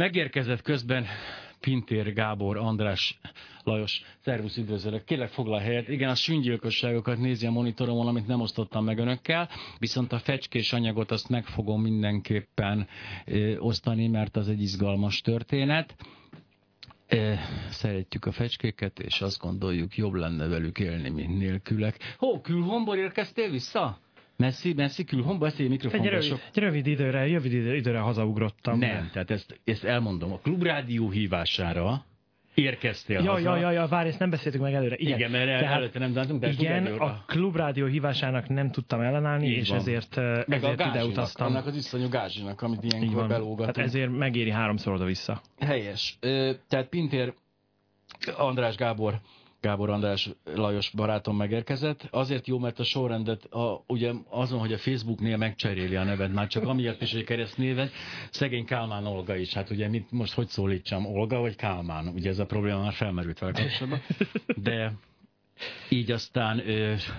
Megérkezett közben Pintér Gábor, András, Lajos, szervusz, üdvözlök. Kérlek foglal helyet. Igen, a süngyilkosságokat nézi a monitoromon, amit nem osztottam meg önökkel, viszont a fecskés anyagot azt meg fogom mindenképpen ö, osztani, mert az egy izgalmas történet. Ö, szeretjük a fecskéket, és azt gondoljuk, jobb lenne velük élni, mint nélkülek. Hó, külhomból érkeztél vissza? Messzi, messzi, külhomba, ezt egy Egy mikrofonba rövid, egy rövid időre, rövid időre, hazaugrottam. Nem, tehát ezt, ezt elmondom. A klubrádió hívására érkeztél Ja, haza. ja, ja, ja, várj, ezt nem beszéltük meg előre. Igen, Igen, mert el- Tehát előtte nem dántunk, de igen, a klubrádió hívásának nem tudtam ellenállni, Így és van. ezért, Meg a ezért ide gázsinak, utaztam. annak az iszonyú gázsinak, amit ilyenkor belógatunk. Tehát ezért megéri háromszor oda-vissza. Helyes. Ö, tehát Pintér András Gábor, Gábor András Lajos barátom megérkezett. Azért jó, mert a sorrendet a, ugye azon, hogy a Facebooknél megcseréli a nevet, már csak amiatt is, hogy keresztnéven, szegény Kálmán Olga is. Hát ugye mit most hogy szólítsam, Olga vagy Kálmán? Ugye ez a probléma már felmerült vele kapcsolatban. De így aztán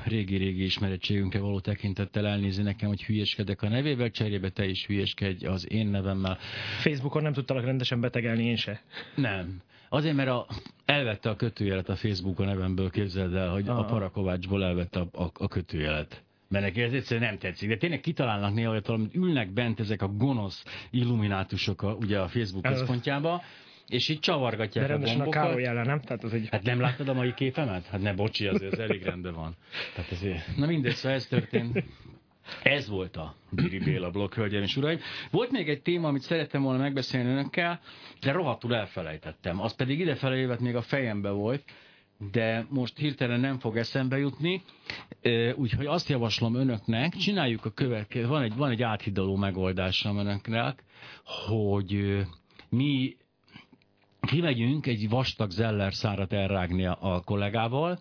régi-régi ismerettségünkre való tekintettel elnézi nekem, hogy hülyeskedek a nevével, cserébe te is hülyeskedj az én nevemmel. Facebookon nem tudtalak rendesen betegelni én se. Nem. Azért, mert a, elvette a kötőjelet a Facebookon nevemből, képzeld el, hogy a Aha. Parakovácsból elvette a, a, a kötőjelet. Mert neki ez egyszerűen nem tetszik. De tényleg kitalálnak néha olyat, amit ülnek bent ezek a gonosz illuminátusok a, ugye a Facebook Ez- központjába, és így De csavargatják a rendesen a. Károly ellen, nem? Tehát az egy... Hát nem láttad a mai képemet? Hát ne, bocsi, azért ez elég rendben van. Tehát azért... Na mindegy, szóval ez történt. Ez volt a Biri Béla blokk, hölgyeim és uraim. Volt még egy téma, amit szerettem volna megbeszélni önökkel, de rohadtul elfelejtettem. Az pedig idefele jövet még a fejembe volt, de most hirtelen nem fog eszembe jutni, úgyhogy azt javaslom önöknek, csináljuk a következő, van egy, van egy áthidaló megoldásom önöknek, hogy mi kimegyünk egy vastag zeller szárat elrágni a kollégával,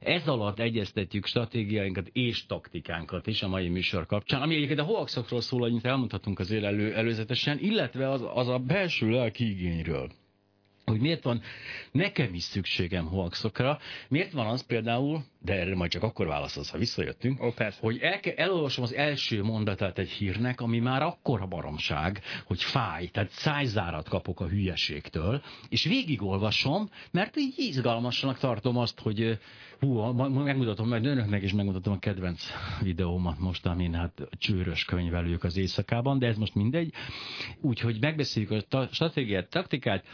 ez alatt egyeztetjük stratégiáinkat és taktikánkat is a mai műsor kapcsán, ami egyébként a hoaxokról szól, amit elmondhatunk azért elő, előzetesen, illetve az, az a belső lelki igényről hogy miért van nekem is szükségem hoaxokra, miért van az például, de erre majd csak akkor válaszolsz, ha visszajöttünk, persze. hogy el, elolvasom az első mondatát egy hírnek, ami már akkora baromság, hogy fáj, tehát szájzárat kapok a hülyeségtől, és végigolvasom, mert így izgalmasnak tartom azt, hogy hú, megmutatom majd önöknek, és megmutatom a kedvenc videómat most, amin hát csőrös könyvelők az éjszakában, de ez most mindegy. Úgyhogy megbeszéljük a ta- stratégiát, taktikát,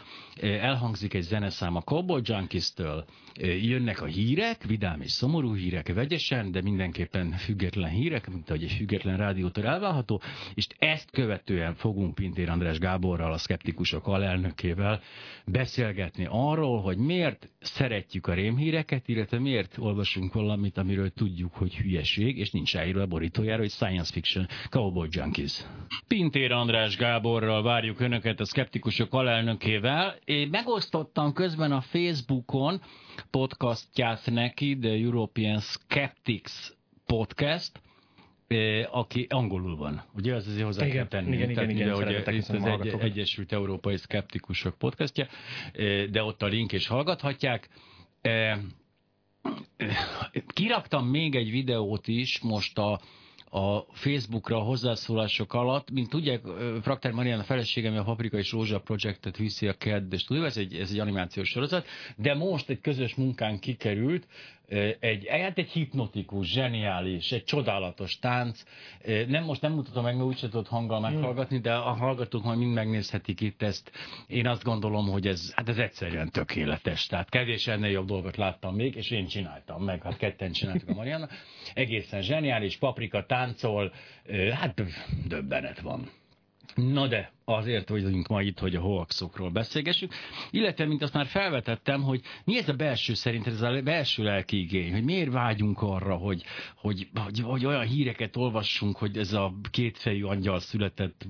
elhangzik egy zeneszám a Cowboy Junkies-től, ö, jönnek a hírek, vidám és szomorú hírek vegyesen, de mindenképpen független hírek, mint ahogy egy független rádiótól elválható, és ezt követően fogunk Pintér András Gáborral, a szkeptikusok alelnökével beszélgetni arról, hogy miért szeretjük a rémhíreket, illetve miért olvasunk valamit, amiről tudjuk, hogy hülyeség, és nincs ráírva a borítójára, hogy science fiction, cowboy junkies. Pintér András Gáborral várjuk Önöket a szkeptikusok alelnökével. Én megosztottam közben a Facebookon podcastját neki, The European Skeptics Podcast, eh, aki angolul van. Ugye ez azért hozzá Igen, kell tenni. igen, igen, Tehát igen, ide, hogy szeretettel itt az egy. Egyesült Európai Szkeptikusok podcastja, eh, de ott a link és hallgathatják. Eh, Kiraktam még egy videót is most a, a Facebookra a hozzászólások alatt, mint tudják, ö, Fraktár Mariana feleségem a Paprika és Rózsa projektet viszi a kedd, és tudja, ez egy, ez egy animációs sorozat, de most egy közös munkán kikerült, egy, hát egy hipnotikus, zseniális, egy csodálatos tánc. Nem, most nem mutatom meg, mert úgyse tudod hanggal meghallgatni, de a hallgatók majd mind megnézhetik itt ezt. Én azt gondolom, hogy ez, hát ez egyszerűen tökéletes. Tehát kevés ennél jobb dolgot láttam még, és én csináltam meg, hát ketten csináltuk a Mariana. Egészen zseniális, paprika táncol, hát döbbenet van. Na de, azért vagyunk ma itt, hogy a hoaxokról beszélgessük, illetve, mint azt már felvetettem, hogy mi ez a belső szerint, ez a belső lelki igény, hogy miért vágyunk arra, hogy, hogy, hogy, hogy olyan híreket olvassunk, hogy ez a kétfejű angyal született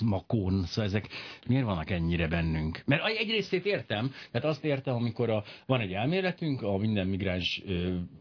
makón, szóval ezek miért vannak ennyire bennünk? Mert egy részét értem, tehát azt értem, amikor a, van egy elméletünk, a minden migráns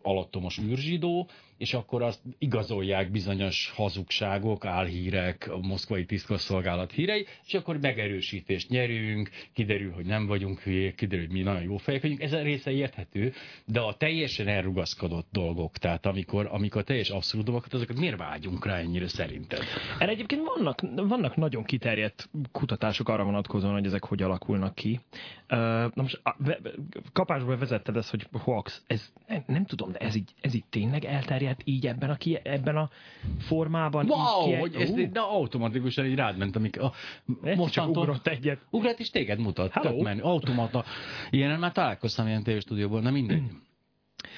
alattomos űrzsidó, és akkor azt igazolják bizonyos hazugságok, álhírek, a moszkvai tiszkosszolgálat hírei, és akkor megerősítést nyerünk, kiderül, hogy nem vagyunk hülyék, kiderül, hogy mi nagyon jó fejek vagyunk, ez a része érthető, de a teljesen elrugaszkodott dolgok, tehát amikor, amikor teljes abszolút dolgokat, azokat miért vágyunk rá ennyire szerinted? Erre egyébként vannak, vannak nagyon kiterjedt kutatások arra vonatkozóan, hogy ezek hogy alakulnak ki. Na most a- kapásból vezetted ezt, hogy hoax. Ez, nem tudom, de ez így, ez így tényleg elterjedt így ebben a, ki, ebben a formában? Wow, ki, hogy ez Ú, de automatikusan így rád ment, amik a, egyszer csak ugrott egyet. Ugrát is téged mutat. Hello. Menő. Automata. Ilyenen már találkoztam ilyen tévéstúdióban, na mindegy.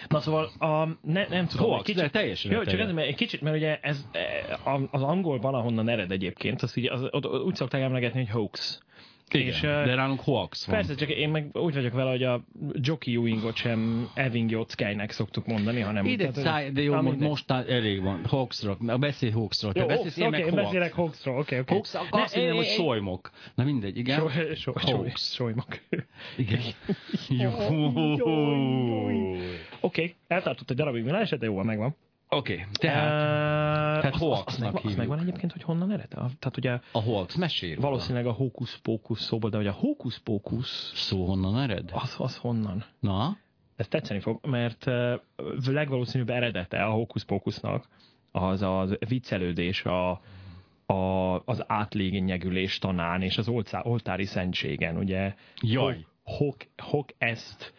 Na szóval a, ne, nem tudom, Hoax, egy de teljesen Jó, csak ez, mert egy kicsit, mert ugye ez e, az angolban, ahonnan ered egyébként, az, így, az, ott úgy szokták emlegetni, hogy hoax. Igen, És, de nálunk hoax van. Persze, csak én meg úgy vagyok vele, hogy a Jockey Ewingot sem Eving Jockeynek szoktuk mondani, hanem... Ide tehát, száj, de jó, most, már elég van. Hoaxról. Na, beszélj hoaxról. Te Jó, beszélsz, én oké, meg én hoax. beszélek hoaxról, oké, oké. Hoax, akkor azt mondom, hogy solymok. Na mindegy, igen. Soly, soly, Hoax. solymok. Igen. Jó. Oké, eltartott egy darabig, mi de jó, megvan. Oké, tehát tehát hoaxnak az, megvan, az hívjuk. megvan egyébként, hogy honnan ered? A- Tehát ugye a hoax mesél. valószínűleg a hókusz-pókusz szóból, de hogy a hókusz-pókusz Szó honnan ered? az, az honnan? Na? Ez tetszeni fog, mert uh, legvalószínűbb eredete a hókusz-pókusznak az az viccelődés a, a, az átlényegülés tanán és az olcá, oltári szentségen, ugye? Jaj. Hoc, hoc est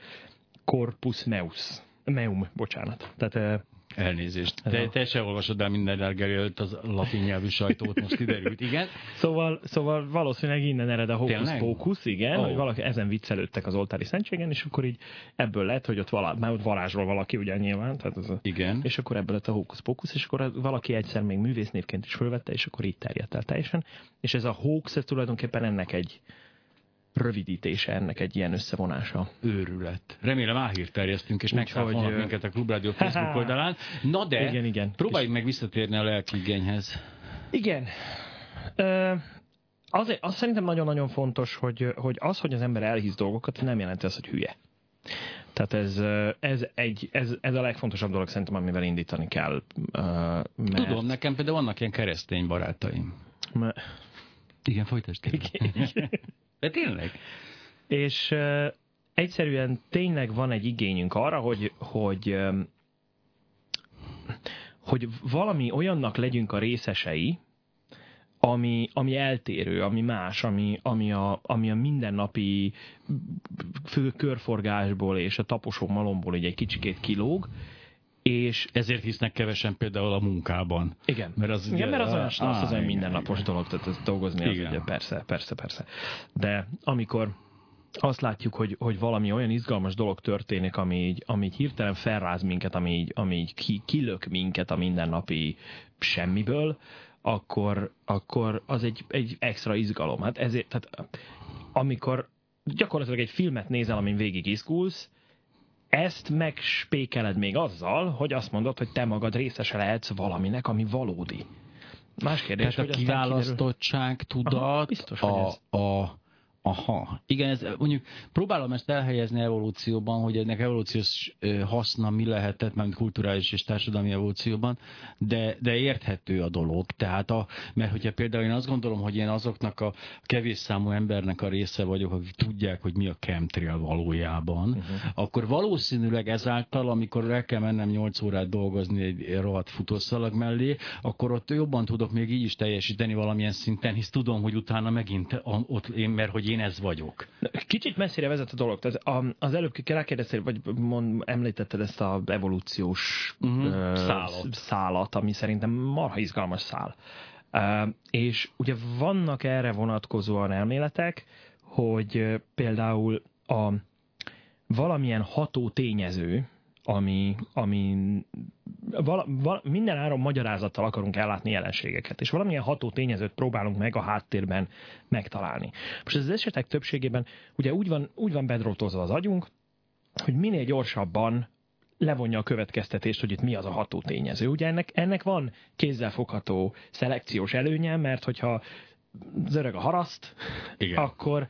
corpus meus. Meum, bocsánat. Tehát uh, Elnézést. Te, a- te se olvasod el minden reggel előtt az latin nyelvű sajtót, most kiderült. Igen? Szóval, szóval valószínűleg innen ered a hókusz-pókusz, igen, Ó. hogy valaki ezen viccelődtek az oltári szentségen, és akkor így ebből lett, hogy ott, valá, már ott varázsol valaki, ugye nyilván, tehát az Igen. és akkor ebből lett a hókusz-pókusz, és akkor valaki egyszer még művésznévként is fölvette, és akkor így terjedt el teljesen. És ez a hoax, ez tulajdonképpen ennek egy rövidítése, ennek egy ilyen összevonása. Őrület. Remélem áhírt terjesztünk, és megszáfolnak Úgyhogy, ö, minket a Klubrádió Facebook oldalán. Na de, Igen, igen. próbáljuk meg visszatérni a lelkiigényhez. Igen. Ö, azért, az szerintem nagyon-nagyon fontos, hogy, hogy az, hogy az ember elhisz dolgokat, nem jelenti azt, hogy hülye. Tehát ez, ez, egy, ez, ez a legfontosabb dolog szerintem, amivel indítani kell. Mert, Tudom, nekem például vannak ilyen keresztény barátaim. Mert, Igen, folytasd. De tényleg? és ö, egyszerűen tényleg van egy igényünk arra, hogy, hogy, ö, hogy valami olyannak legyünk a részesei, ami, ami eltérő, ami más, ami, ami, a, ami a mindennapi fő körforgásból és a taposó malomból egy kicsikét kilóg, és Ezért hisznek kevesen például a munkában. igen, Mert az igen, ugye- mert az olyan, Á, az, az olyan mindennapos igen. dolog, tehát dolgozni az Igen. ugye persze, persze, persze. De amikor azt látjuk, hogy, hogy valami olyan izgalmas dolog történik, ami így, ami így hirtelen felráz minket, ami így, ami így ki, kilök minket a mindennapi semmiből, akkor, akkor az egy, egy extra izgalom. Hát ezért, tehát amikor gyakorlatilag egy filmet nézel, amin végig izgulsz, ezt megspékeled még azzal, hogy azt mondod, hogy te magad részese lehetsz valaminek, ami valódi. Más kérdés, Tehát a hogy kiderül- kiválasztottság, tudat, Aha, biztos, hogy a, ez. a, Aha. Igen, ez, mondjuk próbálom ezt elhelyezni evolúcióban, hogy ennek evolúciós haszna mi lehetett, mert kulturális és társadalmi evolúcióban, de, de érthető a dolog. Tehát, a, mert hogyha például én azt gondolom, hogy én azoknak a kevés számú embernek a része vagyok, akik tudják, hogy mi a chemtrail valójában, uh-huh. akkor valószínűleg ezáltal, amikor el kell mennem 8 órát dolgozni egy rohadt futószalag mellé, akkor ott jobban tudok még így is teljesíteni valamilyen szinten, hisz tudom, hogy utána megint a, ott én, mert hogy én ez vagyok. Kicsit messzire vezet a dolog. Tehát a- az előbb rákérdeztél, vagy mond, említetted ezt a evolúciós Mhm. ö, Szálat. szálat, ami szerintem marha izgalmas szál. Uh, és ugye vannak erre vonatkozóan elméletek, hogy például a valamilyen ható tényező, ami, ami vala, vala, minden áron magyarázattal akarunk ellátni jelenségeket, és valamilyen ható tényezőt próbálunk meg a háttérben megtalálni. Most ez az esetek többségében ugye úgy van, úgy van bedrótozva az agyunk, hogy minél gyorsabban levonja a következtetést, hogy itt mi az a ható tényező. Ugye ennek, ennek van kézzelfogható szelekciós előnye, mert hogyha zörög a haraszt, Igen. akkor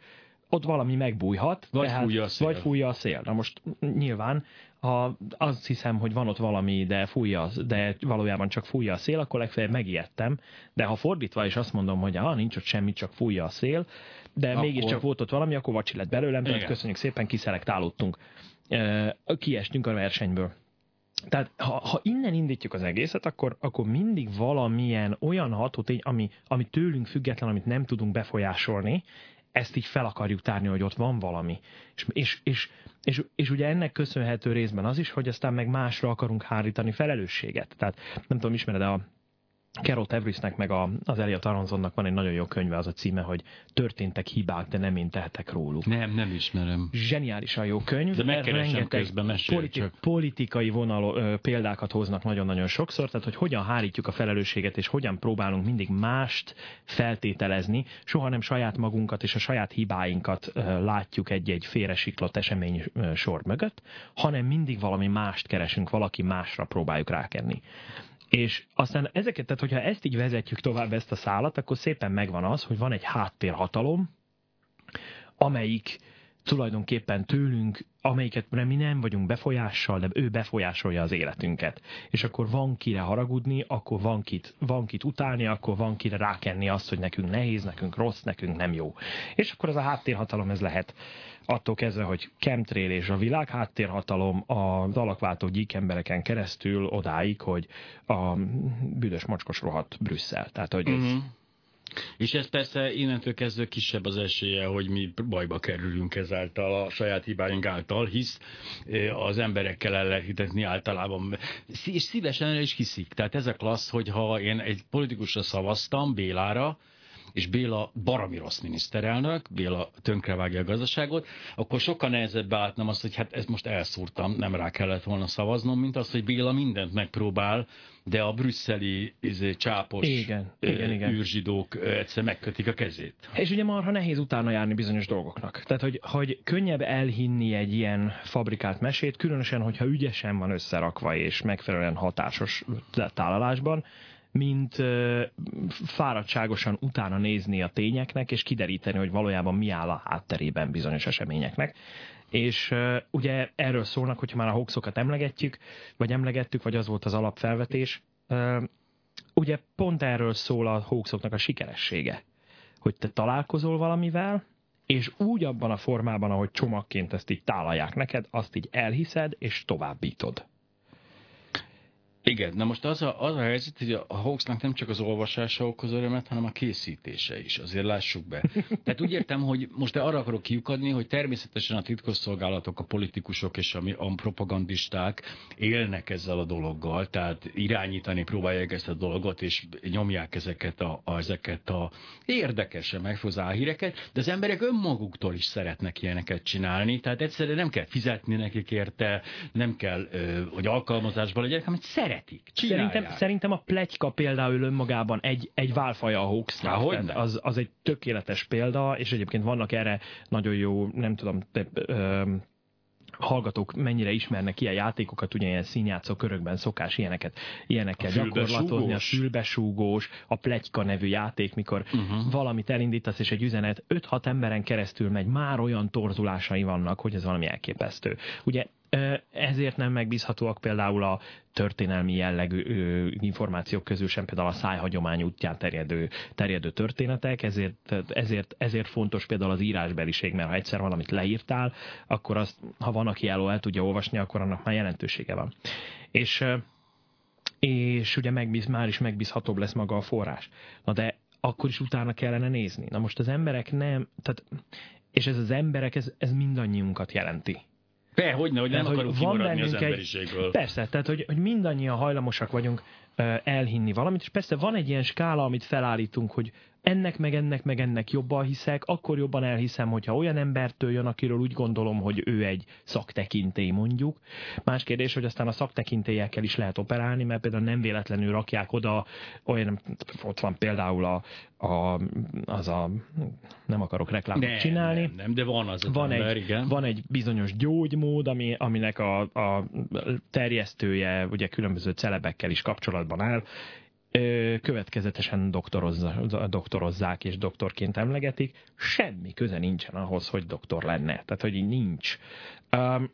ott valami megbújhat. Vagy fújja a szél. Vagy fújja a szél. Na most nyilván ha azt hiszem, hogy van ott valami, de fújja, de valójában csak fújja a szél, akkor legfeljebb megijedtem. De ha fordítva is azt mondom, hogy ah, nincs ott semmi, csak fújja a szél, de akkor... mégiscsak volt ott valami, akkor vacsi lett belőlem, tehát köszönjük szépen, kiszelektálódtunk. Kiestünk a versenyből. Tehát ha, ha innen indítjuk az egészet, akkor, akkor mindig valamilyen olyan hatótény, ami, ami tőlünk független, amit nem tudunk befolyásolni, ezt így fel akarjuk tárni, hogy ott van valami. És, és, és, és, és ugye ennek köszönhető részben az is, hogy aztán meg másra akarunk hárítani felelősséget. Tehát nem tudom, ismered a Carol Tevrisnek meg a, az Elliot Aronsonnak van egy nagyon jó könyve, az a címe, hogy Történtek hibák, de nem én tehetek róluk. Nem, nem ismerem. Zseniálisan jó könyv. De megkeresem közben, mesélj politi- csak. Politikai vonal ö, példákat hoznak nagyon-nagyon sokszor, tehát hogy hogyan hárítjuk a felelősséget, és hogyan próbálunk mindig mást feltételezni, soha nem saját magunkat és a saját hibáinkat ö, látjuk egy-egy félresiklott esemény ö, sor mögött, hanem mindig valami mást keresünk, valaki másra próbáljuk rákenni. És aztán ezeket, tehát hogyha ezt így vezetjük tovább ezt a szálat, akkor szépen megvan az, hogy van egy háttérhatalom, amelyik tulajdonképpen tőlünk, amelyiket mi nem vagyunk befolyással, de ő befolyásolja az életünket. És akkor van kire haragudni, akkor van kit, van kit utálni, akkor van kire rákenni azt, hogy nekünk nehéz, nekünk rossz, nekünk nem jó. És akkor az a háttérhatalom ez lehet attól kezdve, hogy chemtrail és a világ háttérhatalom az alakváltó gyík embereken keresztül odáig, hogy a büdös mocskos rohadt Brüsszel. Tehát, hogy ez, uh-huh. És ez persze innentől kezdve kisebb az esélye, hogy mi bajba kerülünk ezáltal a saját hibáink által, hisz az emberekkel el lehet hitetni általában, és szívesen el is hiszik. Tehát ez a klassz, hogyha én egy politikusra szavaztam, Bélára, és Béla barami rossz miniszterelnök, Béla tönkrevágja a gazdaságot, akkor sokkal nehezebb beálltnom azt, hogy hát ezt most elszúrtam, nem rá kellett volna szavaznom, mint az, hogy Béla mindent megpróbál, de a brüsszeli izé, csápos igen, igen, igen. űrzsidók egyszer megkötik a kezét. És ugye marha nehéz utána járni bizonyos dolgoknak. Tehát, hogy, hogy könnyebb elhinni egy ilyen fabrikált mesét, különösen, hogyha ügyesen van összerakva és megfelelően hatásos tálalásban, mint fáradtságosan utána nézni a tényeknek, és kideríteni, hogy valójában mi áll a hátterében bizonyos eseményeknek. És ugye erről szólnak, hogyha már a hoaxokat emlegetjük, vagy emlegettük, vagy az volt az alapfelvetés, ugye pont erről szól a hoaxoknak a sikeressége, hogy te találkozol valamivel, és úgy abban a formában, ahogy csomagként ezt így tálalják neked, azt így elhiszed, és továbbítod. Igen, na most az a, az a helyzet, hogy a hoaxnak nem csak az olvasása okoz örömet, hanem a készítése is, azért lássuk be. Tehát úgy értem, hogy most arra akarok kiukadni, hogy természetesen a titkosszolgálatok, a politikusok és a, a propagandisták élnek ezzel a dologgal, tehát irányítani próbálják ezt a dolgot, és nyomják ezeket a, a, ezeket a érdekesen megfozó híreket, de az emberek önmaguktól is szeretnek ilyeneket csinálni, tehát egyszerűen nem kell fizetni nekik érte, nem kell, hogy alkalmazásban legyenek, hanem szeret szeretik. Szerintem, szerintem a pletyka például önmagában egy, egy válfaja a hoax. Az, az egy tökéletes példa, és egyébként vannak erre nagyon jó, nem tudom, te, ö, hallgatók mennyire ismernek ilyen játékokat, ugye ilyen színjátszó körökben szokás ilyeneket, ilyenekkel a gyakorlatozni, a fülbesúgós, a pletyka nevű játék, mikor uh-huh. valamit elindítasz, és egy üzenet 5-6 emberen keresztül megy, már olyan torzulásai vannak, hogy ez valami elképesztő. Ugye ezért nem megbízhatóak például a történelmi jellegű információk közül sem például a szájhagyomány útján terjedő, terjedő történetek, ezért, ezért, ezért fontos például az írásbeliség, mert ha egyszer valamit leírtál, akkor azt, ha van, aki elő el tudja olvasni, akkor annak már jelentősége van. És, és ugye megbíz, már is megbízhatóbb lesz maga a forrás. Na de akkor is utána kellene nézni. Na most az emberek nem, tehát, és ez az emberek, ez, ez mindannyiunkat jelenti Be, hogyne, hogy nem tehát, akarunk hogy van az emberiségből. Egy, persze, tehát hogy, hogy mindannyian hajlamosak vagyunk elhinni valamit, és persze van egy ilyen skála, amit felállítunk, hogy ennek meg ennek meg ennek jobban hiszek, akkor jobban elhiszem, hogyha olyan embertől jön, akiről úgy gondolom, hogy ő egy szaktekintély mondjuk. Más kérdés, hogy aztán a szaktekintélyekkel is lehet operálni, mert például nem véletlenül rakják oda, olyan, ott van például a, a, az a, nem akarok reklámot nem, csinálni. Nem, nem, de van az, van ember, egy, igen. Van egy bizonyos gyógymód, ami, aminek a, a terjesztője ugye különböző celebekkel is kapcsolatban áll, következetesen doktorozzák és doktorként emlegetik, semmi köze nincsen ahhoz, hogy doktor lenne. Tehát, hogy így nincs. Um,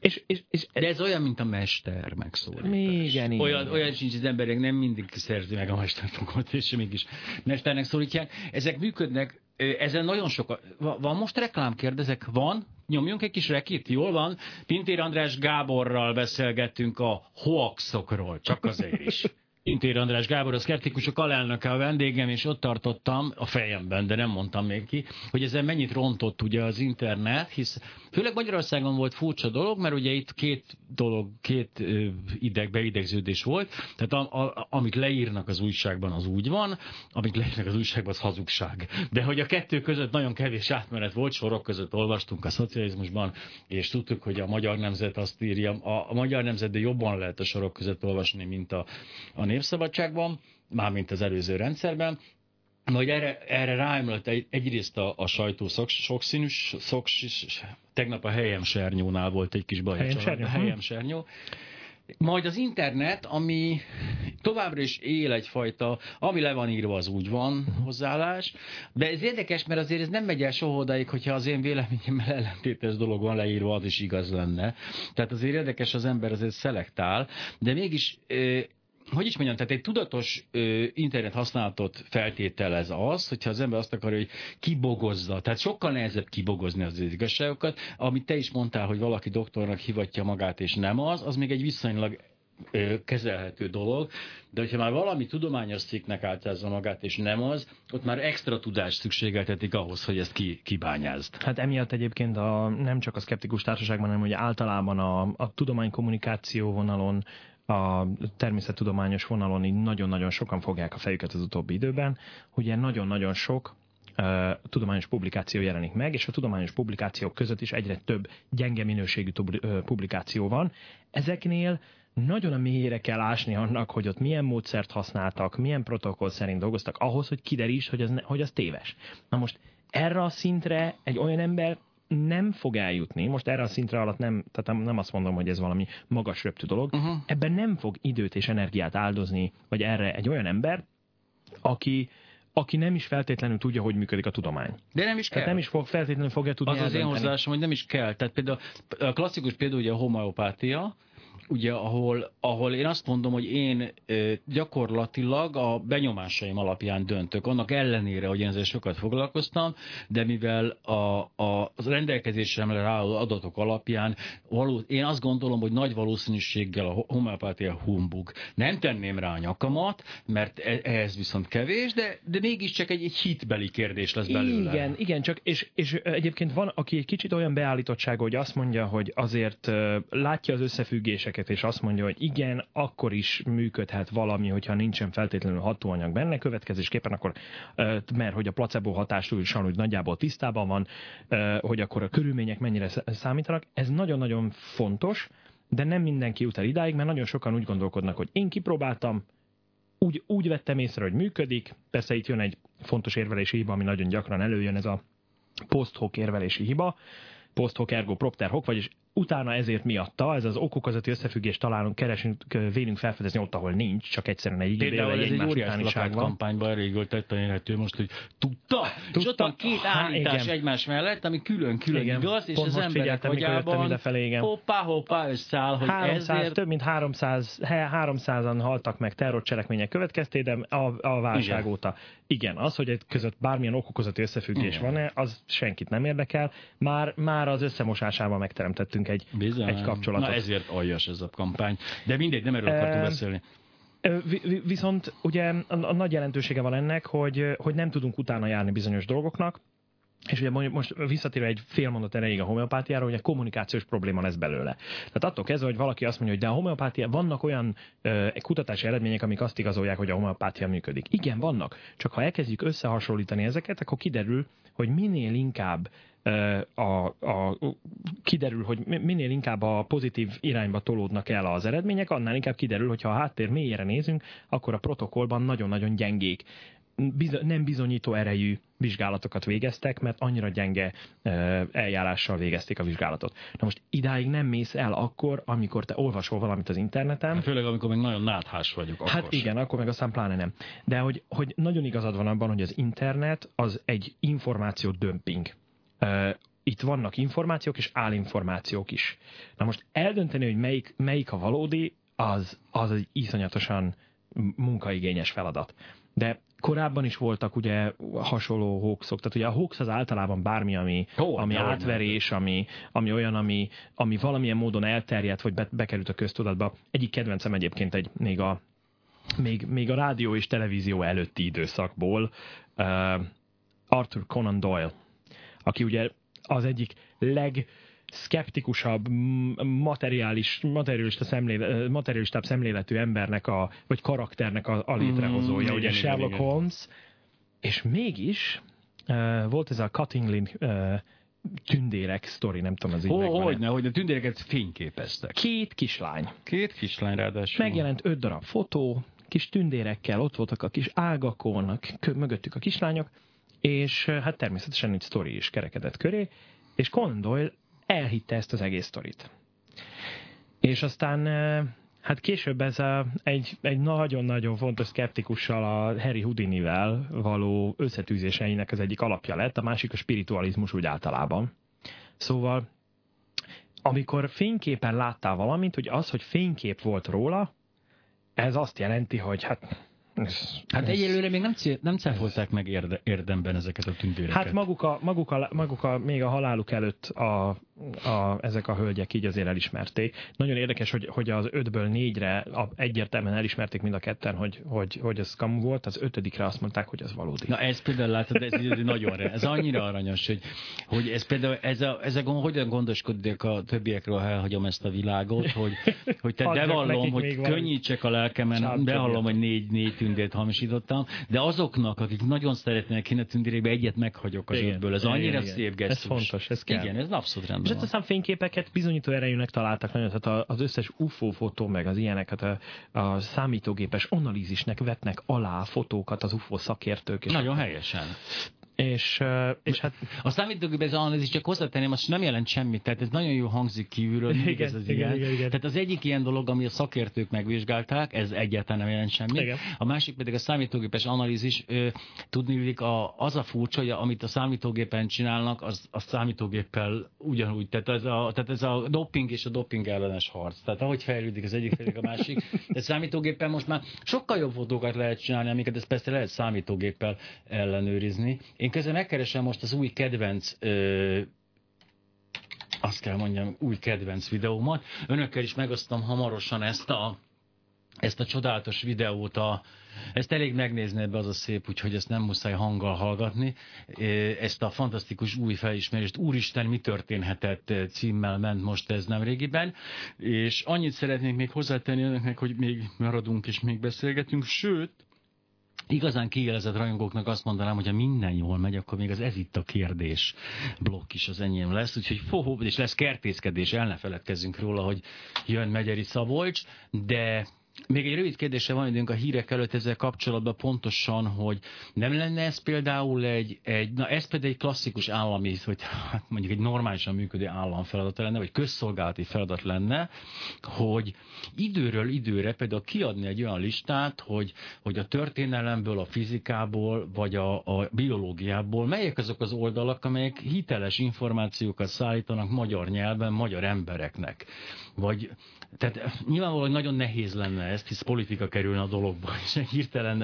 És, és, és, De ez olyan, mint a mester megszólítás. Igen, igen. Olyan, olyan sincs az emberek, nem mindig szerzi meg a mesterfokot, és mégis mesternek szólítják. Ezek működnek, ezen nagyon sok. Van most reklám, kérdezek? Van? Nyomjunk egy kis rekit? Jól van? Pintér András Gáborral beszélgettünk a hoaxokról, csak azért is. Intér András Gábor, a szkeptikusok alelnöke a vendégem, és ott tartottam a fejemben, de nem mondtam még ki, hogy ezzel mennyit rontott ugye az internet, hisz főleg Magyarországon volt furcsa dolog, mert ugye itt két dolog, két ideg, beidegződés volt, tehát a, a, amit leírnak az újságban, az úgy van, amit leírnak az újságban, az hazugság. De hogy a kettő között nagyon kevés átmenet volt, sorok között olvastunk a szocializmusban, és tudtuk, hogy a magyar nemzet azt írja, a, a magyar nemzet, de jobban lehet a sorok között olvasni, mint a, a népszabadságban, mármint az előző rendszerben, hogy erre, erre ráemlett egy, egyrészt a, a sajtó szok, sokszínű, szok, tegnap a helyem sernyónál volt egy kis baj. Helyem sernyó. Helyem sernyó. Majd az internet, ami továbbra is él egyfajta, ami le van írva, az úgy van hozzáállás, de ez érdekes, mert azért ez nem megy el soha odaig, hogyha az én véleményemmel ellentétes dolog van leírva, az is igaz lenne. Tehát azért érdekes, az ember azért szelektál, de mégis hogy is mondjam, tehát egy tudatos ö, internet használatot feltételez az, hogyha az ember azt akarja, hogy kibogozza. Tehát sokkal nehezebb kibogozni az igazságokat. Amit te is mondtál, hogy valaki doktornak hivatja magát, és nem az, az még egy viszonylag ö, kezelhető dolog, de hogyha már valami tudományos cikknek általázza magát, és nem az, ott már extra tudást szükségeltetik ahhoz, hogy ezt ki, kibányázd. Hát emiatt egyébként a, nem csak a szkeptikus társaságban, hanem hogy általában a, a tudománykommunikáció vonalon a természettudományos vonalon így nagyon-nagyon sokan fogják a fejüket az utóbbi időben. Ugye nagyon-nagyon sok uh, tudományos publikáció jelenik meg, és a tudományos publikációk között is egyre több gyenge minőségű publikáció van. Ezeknél nagyon a mélyére kell ásni annak, hogy ott milyen módszert használtak, milyen protokoll szerint dolgoztak, ahhoz, hogy kideríts, hogy az, ne, hogy az téves. Na most erre a szintre egy olyan ember nem fog eljutni, most erre a szintre alatt nem, tehát nem azt mondom, hogy ez valami magas röptű dolog, uh-huh. ebben nem fog időt és energiát áldozni, vagy erre egy olyan ember, aki, aki nem is feltétlenül tudja, hogy működik a tudomány. De nem is kell. Tehát nem is fog, feltétlenül fogja tudni Az az én hozzáásom, hogy nem is kell. Tehát például a klasszikus például ugye a homeopátia, ugye, ahol, ahol én azt mondom, hogy én gyakorlatilag a benyomásaim alapján döntök, annak ellenére, hogy én ezzel sokat foglalkoztam, de mivel a, a, az rendelkezésemre ráálló adatok alapján való, én azt gondolom, hogy nagy valószínűséggel a homeopátia humbug. Nem tenném rá a nyakamat, mert e, ehhez viszont kevés, de, de mégiscsak egy, egy hitbeli kérdés lesz belőle. Igen, igen, csak és, és egyébként van, aki egy kicsit olyan beállítottsága, hogy azt mondja, hogy azért látja az összefüggéseket, ezeket, és azt mondja, hogy igen, akkor is működhet valami, hogyha nincsen feltétlenül hatóanyag benne, következésképpen akkor, mert hogy a placebo hatású is úgy nagyjából tisztában van, hogy akkor a körülmények mennyire számítanak. Ez nagyon-nagyon fontos, de nem mindenki jut el idáig, mert nagyon sokan úgy gondolkodnak, hogy én kipróbáltam, úgy, úgy vettem észre, hogy működik. Persze itt jön egy fontos érvelési hiba, ami nagyon gyakran előjön, ez a post-hoc érvelési hiba, post ergo propter hoc, vagyis utána ezért miatta, ez az okokozati összefüggést találunk, keresünk, vélünk felfedezni ott, ahol nincs, csak egyszerűen egy igénybe, egy ez egy óriási kampányban rég tetten érhető most, hogy tudta, tudta és ott van két állítás igen. egymás mellett, ami külön-külön igen. igaz, és Pont az emberek agyában hoppá, hoppá összeáll, hogy 300, ezért... Több mint 300, 300-an haltak meg terrorcselekmények következtében a, a válság igen. óta. Igen, az, hogy egy között bármilyen okokozati összefüggés van-e, az senkit nem érdekel. Már, már az összemosásával megteremtettünk egy, Bizony. egy kapcsolatot. Na ezért aljas ez a kampány. De mindegy, nem erről akartunk beszélni. Viszont ugye a, a nagy jelentősége van ennek, hogy, hogy nem tudunk utána járni bizonyos dolgoknak, és ugye most visszatérve egy fél mondat erejéig a homeopátiára, hogy a kommunikációs probléma lesz belőle. Tehát attól kezdve, hogy valaki azt mondja, hogy de a homeopátia, vannak olyan ö, kutatási eredmények, amik azt igazolják, hogy a homeopátia működik. Igen, vannak. Csak ha elkezdjük összehasonlítani ezeket, akkor kiderül, hogy minél inkább a, a, kiderül, hogy minél inkább a pozitív irányba tolódnak el az eredmények, annál inkább kiderül, hogy ha a háttér mélyére nézünk, akkor a protokollban nagyon-nagyon gyengék nem bizonyító erejű vizsgálatokat végeztek, mert annyira gyenge eljárással végezték a vizsgálatot. Na most idáig nem mész el akkor, amikor te olvasol valamit az interneten. Hát főleg, amikor még nagyon náthás vagyok. Akkor hát igen, akkor meg aztán pláne nem. De hogy, hogy nagyon igazad van abban, hogy az internet az egy információ dömping itt vannak információk és állinformációk is. Na most eldönteni, hogy melyik, melyik a valódi, az, az egy iszonyatosan munkaigényes feladat. De korábban is voltak ugye hasonló hoaxok, tehát ugye a hoax az általában bármi, ami, oh, ami átverés, ami, ami olyan, ami, ami valamilyen módon elterjedt, vagy be, bekerült a köztudatba. Egyik kedvencem egyébként egy még a, még, még a rádió és televízió előtti időszakból uh, Arthur Conan Doyle, aki ugye az egyik leg szkeptikusabb, materiális, materialista szemléle, materialistább szemléletű embernek, a, vagy karakternek a, a létrehozója, mm, ugye igen, Sherlock igen, Holmes, és mégis uh, volt ez a Cutting uh, tündérek sztori, nem tudom, az így oh, hogy ne, hogy a tündéreket fényképeztek. Két kislány. Két kislány ráadásul. Megjelent öt darab fotó, kis tündérekkel, ott voltak a kis ágakon, mögöttük a kislányok, és hát természetesen egy sztori is kerekedett köré, és Conan Doyle elhitte ezt az egész sztorit. És aztán hát később ez a, egy, egy nagyon-nagyon fontos szkeptikussal a Harry Houdinivel való összetűzéseinek az egyik alapja lett, a másik a spiritualizmus úgy általában. Szóval amikor fényképen láttál valamit, hogy az, hogy fénykép volt róla, ez azt jelenti, hogy hát ez, hát ez... egyelőre még nem, nem cáfolták meg érde, érdemben ezeket a tündéreket. Hát maguk, a, maguk, a, maguk a, még a haláluk előtt a, a, ezek a hölgyek így azért elismerték. Nagyon érdekes, hogy, hogy az ötből négyre a, egyértelműen elismerték mind a ketten, hogy, hogy, hogy ez kamu volt, az ötödikre azt mondták, hogy az valódi. Na ez például látod, ez, nagyon ez annyira aranyos, hogy, hogy ez például, ez a, ez a, hogyan gondoskodik a többiekről, ha elhagyom ezt a világot, hogy, hogy te bevallom, hogy könnyítsek a lelkemen, bevallom, hogy négy, négy tündért hamisítottam, de azoknak, akik nagyon szeretnének kéne tündérékbe, egyet meghagyok az igen, ötből. Ez annyira igen, szép gesztus. Ez fontos, ez kell. Igen, ez abszolút rendben És hát aztán fényképeket bizonyító erejűnek találtak nagyon, tehát az összes UFO fotó, meg az ilyeneket a, a számítógépes analízisnek vetnek alá fotókat az UFO szakértők. És nagyon helyesen. És, és hát... A számítógép ez analízis, csak hozzátenném, az nem jelent semmit, tehát ez nagyon jó hangzik kívülről, igen, ez az igen. Igen, igen. Tehát az egyik ilyen dolog, ami a szakértők megvizsgálták, ez egyáltalán nem jelent semmit. Igen. A másik pedig a számítógépes analízis, tudni a, az a furcsa, hogy amit a számítógépen csinálnak, az a számítógéppel ugyanúgy, tehát ez a, tehát ez a doping és a doping ellenes harc. Tehát ahogy fejlődik az egyik, fejlődik a másik, de számítógéppel most már sokkal jobb fotókat lehet csinálni, amiket ezt persze lehet számítógéppel ellenőrizni. Én közben megkeresem most az új kedvenc ö, azt kell mondjam, új kedvenc videómat. Önökkel is megosztom hamarosan ezt a, ezt a csodálatos videót, a, ezt elég megnézni ebbe az a szép, úgyhogy ezt nem muszáj hanggal hallgatni. Ezt a fantasztikus új felismerést, Úristen, mi történhetett címmel ment most ez nem régiben, és annyit szeretnék még hozzátenni önöknek, hogy még maradunk és még beszélgetünk, sőt, igazán kiélezett rajongóknak azt mondanám, hogy ha minden jól megy, akkor még az ez itt a kérdés blokk is az enyém lesz, úgyhogy fó, és lesz kertészkedés, el ne feledkezzünk róla, hogy jön Megyeri Szabolcs, de még egy rövid kérdése van időnk a hírek előtt ezzel kapcsolatban pontosan, hogy nem lenne ez például egy, egy na ez például egy klasszikus állami, hogy hát mondjuk egy normálisan működő állam feladata lenne, vagy közszolgálati feladat lenne, hogy időről időre például kiadni egy olyan listát, hogy, hogy a történelemből, a fizikából, vagy a, a biológiából melyek azok az oldalak, amelyek hiteles információkat szállítanak magyar nyelven magyar embereknek. Vagy tehát nyilvánvalóan nagyon nehéz lenne ezt, hisz politika kerülne a dologba, és hirtelen,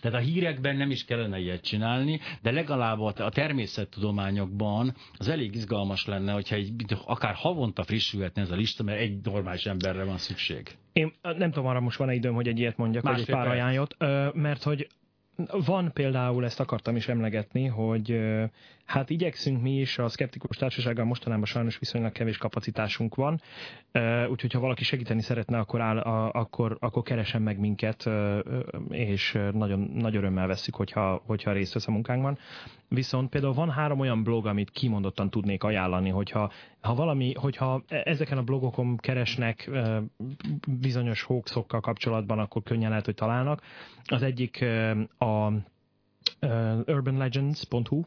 tehát a hírekben nem is kellene ilyet csinálni, de legalább a természettudományokban az elég izgalmas lenne, hogyha egy, akár havonta frissülhetne ez a lista, mert egy normális emberre van szükség. Én nem tudom, arra most van-e időm, hogy egy ilyet mondjak, Másfél vagy egy pár ajánlót, mert hogy van például, ezt akartam is emlegetni, hogy hát igyekszünk mi is, a szkeptikus társasággal mostanában sajnos viszonylag kevés kapacitásunk van, úgyhogy ha valaki segíteni szeretne, akkor, áll, akkor, akkor keresen meg minket, és nagyon nagy örömmel veszük, hogyha, hogyha részt vesz a munkánkban. Viszont például van három olyan blog, amit kimondottan tudnék ajánlani, hogyha ha valami, hogyha e, ezeken a blogokon keresnek bizonyos hoaxokkal kapcsolatban, akkor könnyen lehet, hogy találnak. Az egyik a urbanlegends.hu,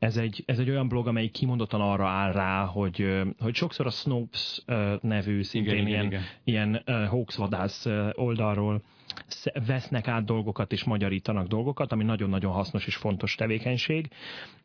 ez egy, ez egy olyan blog, amely kimondottan arra áll rá, hogy, hogy sokszor a Snopes nevű szintén igen, ilyen, igen, igen. ilyen hoax vadász oldalról vesznek át dolgokat és magyarítanak dolgokat, ami nagyon-nagyon hasznos és fontos tevékenység.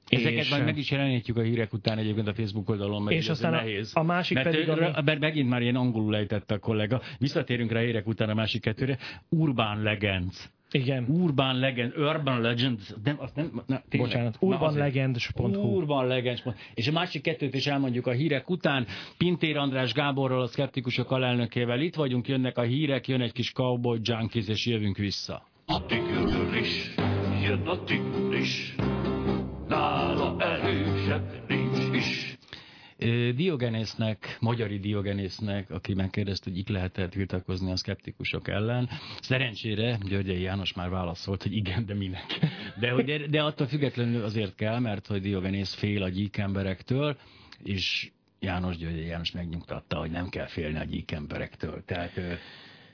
Ezeket és, majd meg is jelenítjük a hírek után egyébként a Facebook oldalon, mert és aztán nehéz. A másik mert pedig... Ami... Mert megint már ilyen angolul ejtette a kollega. Visszatérünk rá hírek után a másik kettőre. Urban Legends. Igen. Urban Legend, Urban Legends, nem, azt nem, na, tényleg, Bocsánat, urbanlegends.hu. Urban Legends. És a másik kettőt is elmondjuk a hírek után. Pintér András Gáborral, a szkeptikusok alelnökével itt vagyunk, jönnek a hírek, jön egy kis cowboy junkies, és jövünk vissza. A tigris, jön a tigris, nála erősebb. Diogenésznek, magyari Diogenésznek, aki megkérdezte, hogy itt lehet-e tiltakozni a szkeptikusok ellen. Szerencsére Györgyei János már válaszolt, hogy igen, de minek. De, hogy, de attól függetlenül azért kell, mert hogy Diogenész fél a gyík emberektől, és János Györgyei János megnyugtatta, hogy nem kell félni a gyík emberektől. Tehát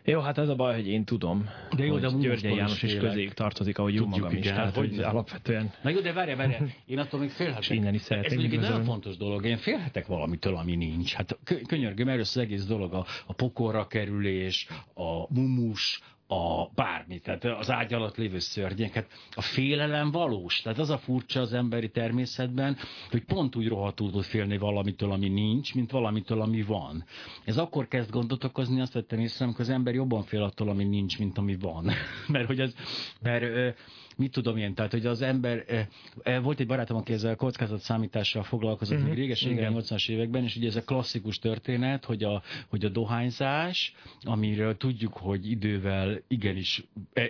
jó, hát ez a baj, hogy én tudom, de jó, de György János is közéig tartozik, ahogy jó magam is. Tehát, hogy alapvetően... Na jó, de várj, várj, én attól még félhetek. És innen is szeretném. Ez mondjuk egy nagyon fontos dolog. Én félhetek valamitől, ami nincs. Hát könyörgöm, erről az egész dolog, a, a pokorra kerülés, a mumus, a bármi, tehát az ágy alatt lévő szörnyek. Hát a félelem valós. Tehát az a furcsa az emberi természetben, hogy pont úgy rohadtul tud félni valamitől, ami nincs, mint valamitől, ami van. Ez akkor kezd gondot okozni, azt vettem észre, amikor az ember jobban fél attól, ami nincs, mint ami van. mert hogy ez, mert mit tudom én, tehát hogy az ember, eh, eh, volt egy barátom, aki ezzel a kockázat számítással foglalkozott uh-huh. még réges-régen, 80-as években, és ugye ez a klasszikus történet, hogy a, hogy a dohányzás, amiről tudjuk, hogy idővel igenis e, e,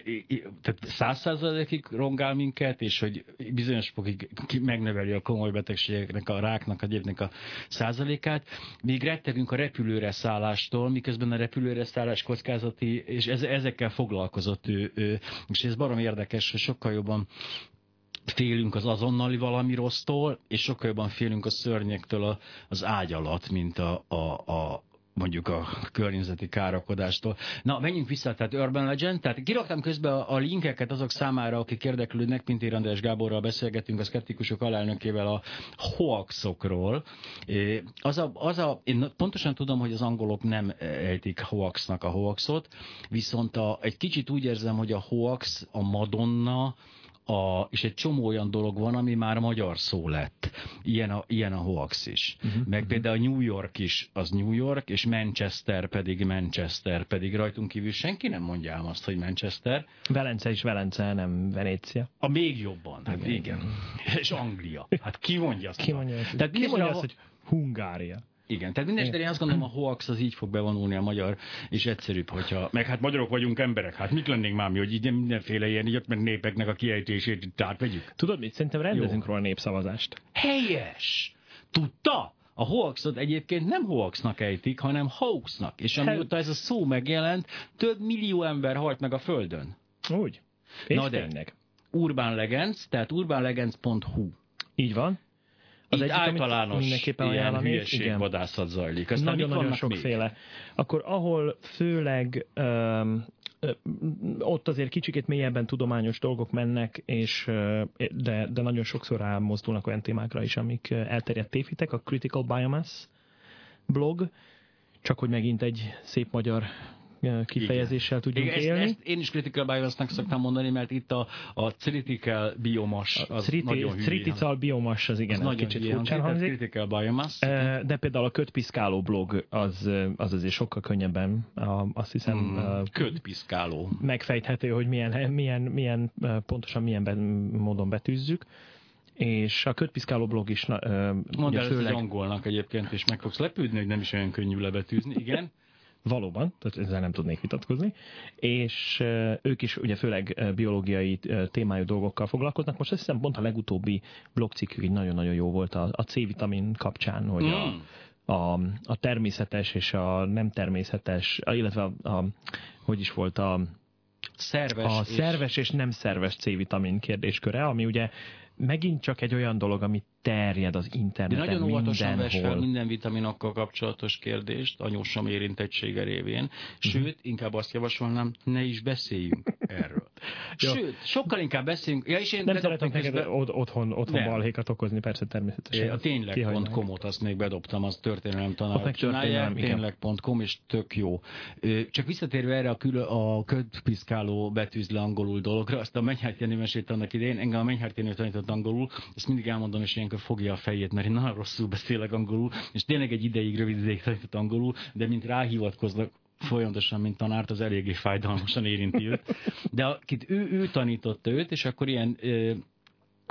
tehát száz százalékig rongál minket, és hogy bizonyos fokig megnöveli a komoly betegségeknek, a ráknak, a gyépnek a százalékát. Még rettegünk a repülőre szállástól, miközben a repülőre szállás kockázati, és ezekkel foglalkozott ő, ő és ez barom érdekes, hogy sokkal jobban félünk az azonnali valami rossztól, és sokkal jobban félünk a szörnyektől az ágy alatt, mint a, a, a, mondjuk a környezeti károkodástól. Na, menjünk vissza, tehát Urban Legend, tehát kiraktam közben a, linkeket azok számára, akik érdeklődnek, Pintér András Gáborral beszélgetünk a szkeptikusok alelnökével a hoaxokról. Az a, az a, én pontosan tudom, hogy az angolok nem ejtik hoaxnak a hoaxot, viszont a, egy kicsit úgy érzem, hogy a hoax, a Madonna, a, és egy csomó olyan dolog van, ami már magyar szó lett. Ilyen a, ilyen a hoax is. Uh-huh. Meg például New York is az New York, és Manchester pedig Manchester, pedig rajtunk kívül senki nem mondja ám azt, hogy Manchester. Velence is Velence, nem Venécia. A még jobban, hát igen. igen. És Anglia. Hát ki mondja azt? Ki mondja azt, Tehát ki mondja azt hogy Hungária? Igen, tehát minden én azt gondolom, a hoax az így fog bevonulni a magyar, és egyszerűbb, hogyha... Meg hát magyarok vagyunk emberek, hát mit lennénk már mi, hogy így mindenféle ilyen így meg népeknek a kiejtését átvegyük? Tudod mit? Szerintem rendezünk róla népszavazást. Helyes! Tudta? A hoaxot egyébként nem hoaxnak ejtik, hanem hoaxnak. És amióta ez a szó megjelent, több millió ember halt meg a Földön. Úgy. És Na de, Urban Legends, tehát urbanlegends.hu. Így van. Az Itt egyik, általános mindenképpen ilyen hülyeség vadászat zajlik. Nagyon-nagyon sokféle. Még? Akkor ahol főleg um, ott azért kicsikét mélyebben tudományos dolgok mennek, és, de, de nagyon sokszor rámozdulnak olyan témákra is, amik elterjedt tévhitek. A Critical Biomass blog, csak hogy megint egy szép magyar kifejezéssel Igen. tudjunk Igen, élni. Ezt, ezt én is critical biosnak szoktam mondani, mert itt a, a critical biomass az Criti, nagyon Critical biomass az igen, az nagyon kicsit furcsán hangzik. Critical biomass. De például a kötpiszkáló blog az, az azért sokkal könnyebben, azt hiszem... Hmm, kötpiszkáló. Megfejthető, hogy milyen, milyen, milyen pontosan milyen módon betűzzük és a kötpiszkáló blog is... Mondd el főleg... angolnak egyébként, és meg fogsz lepődni, hogy nem is olyan könnyű lebetűzni, igen. Valóban, tehát ezzel nem tudnék vitatkozni, és ők is ugye főleg biológiai témájú dolgokkal foglalkoznak. Most azt hiszem pont a legutóbbi blogcikkük így nagyon-nagyon jó volt a, a C-vitamin kapcsán, hogy mm. a, hmm. a, a természetes és a nem természetes, illetve a, a hogy is volt a szerves, a és... szerves és nem szerves C-vitamin kérdésköre, ami ugye megint csak egy olyan dolog, ami terjed az interneten De nagyon óvatosan vesz fel minden vitaminokkal kapcsolatos kérdést, anyósom érintettsége révén, sőt, inkább azt javasolnám, ne is beszéljünk erről. Sőt, sokkal inkább beszélünk. Ja, és én nem szeretnék neked közben... otthon, otthon balhékat okozni, persze természetesen. A tényleg.com-ot azt még bedobtam, az történelem tanár csinálják, tényleg.com, és tök jó. Csak visszatérve erre a, külön, a ködpiszkáló betűzle angolul dologra, azt a Menyhárt Jenő mesélt annak idején, engem a Menyhárt Jenő tanított angolul, ezt mindig elmondom, és ilyenkor fogja a fejét, mert én nagyon rosszul beszélek angolul, és tényleg egy ideig, rövid ideig tanított angolul, de mint ráhivatkoznak, folyamatosan, mint tanárt, az eléggé fájdalmasan érinti őt. De akit ő, ő tanította őt, és akkor ilyen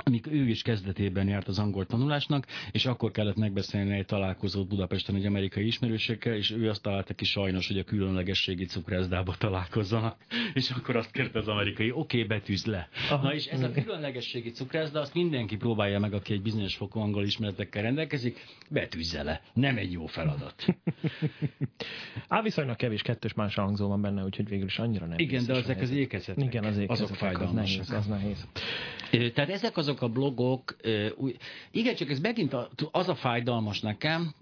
amikor ő is kezdetében járt az angol tanulásnak, és akkor kellett megbeszélni egy találkozót Budapesten egy amerikai ismerősekkel, és ő azt találta ki sajnos, hogy a különlegességi cukrászdába találkozzanak, és akkor azt kérte az amerikai, oké, okay, betűz le. Aha. Na és ez a különlegességi cukrászda, azt mindenki próbálja meg, aki egy bizonyos fokú angol ismeretekkel rendelkezik, betűzze le. Nem egy jó feladat. Á, viszonylag kevés kettős más hangzó van benne, úgyhogy végül is annyira nem. Igen, de ezek az ékezetek. Igen, az ékezetek, azok fájdalmasak. Az nehéz, az nehéz. Tehát ezek azok azok a blogok, igen, csak ez megint az a fájdalmas nekem,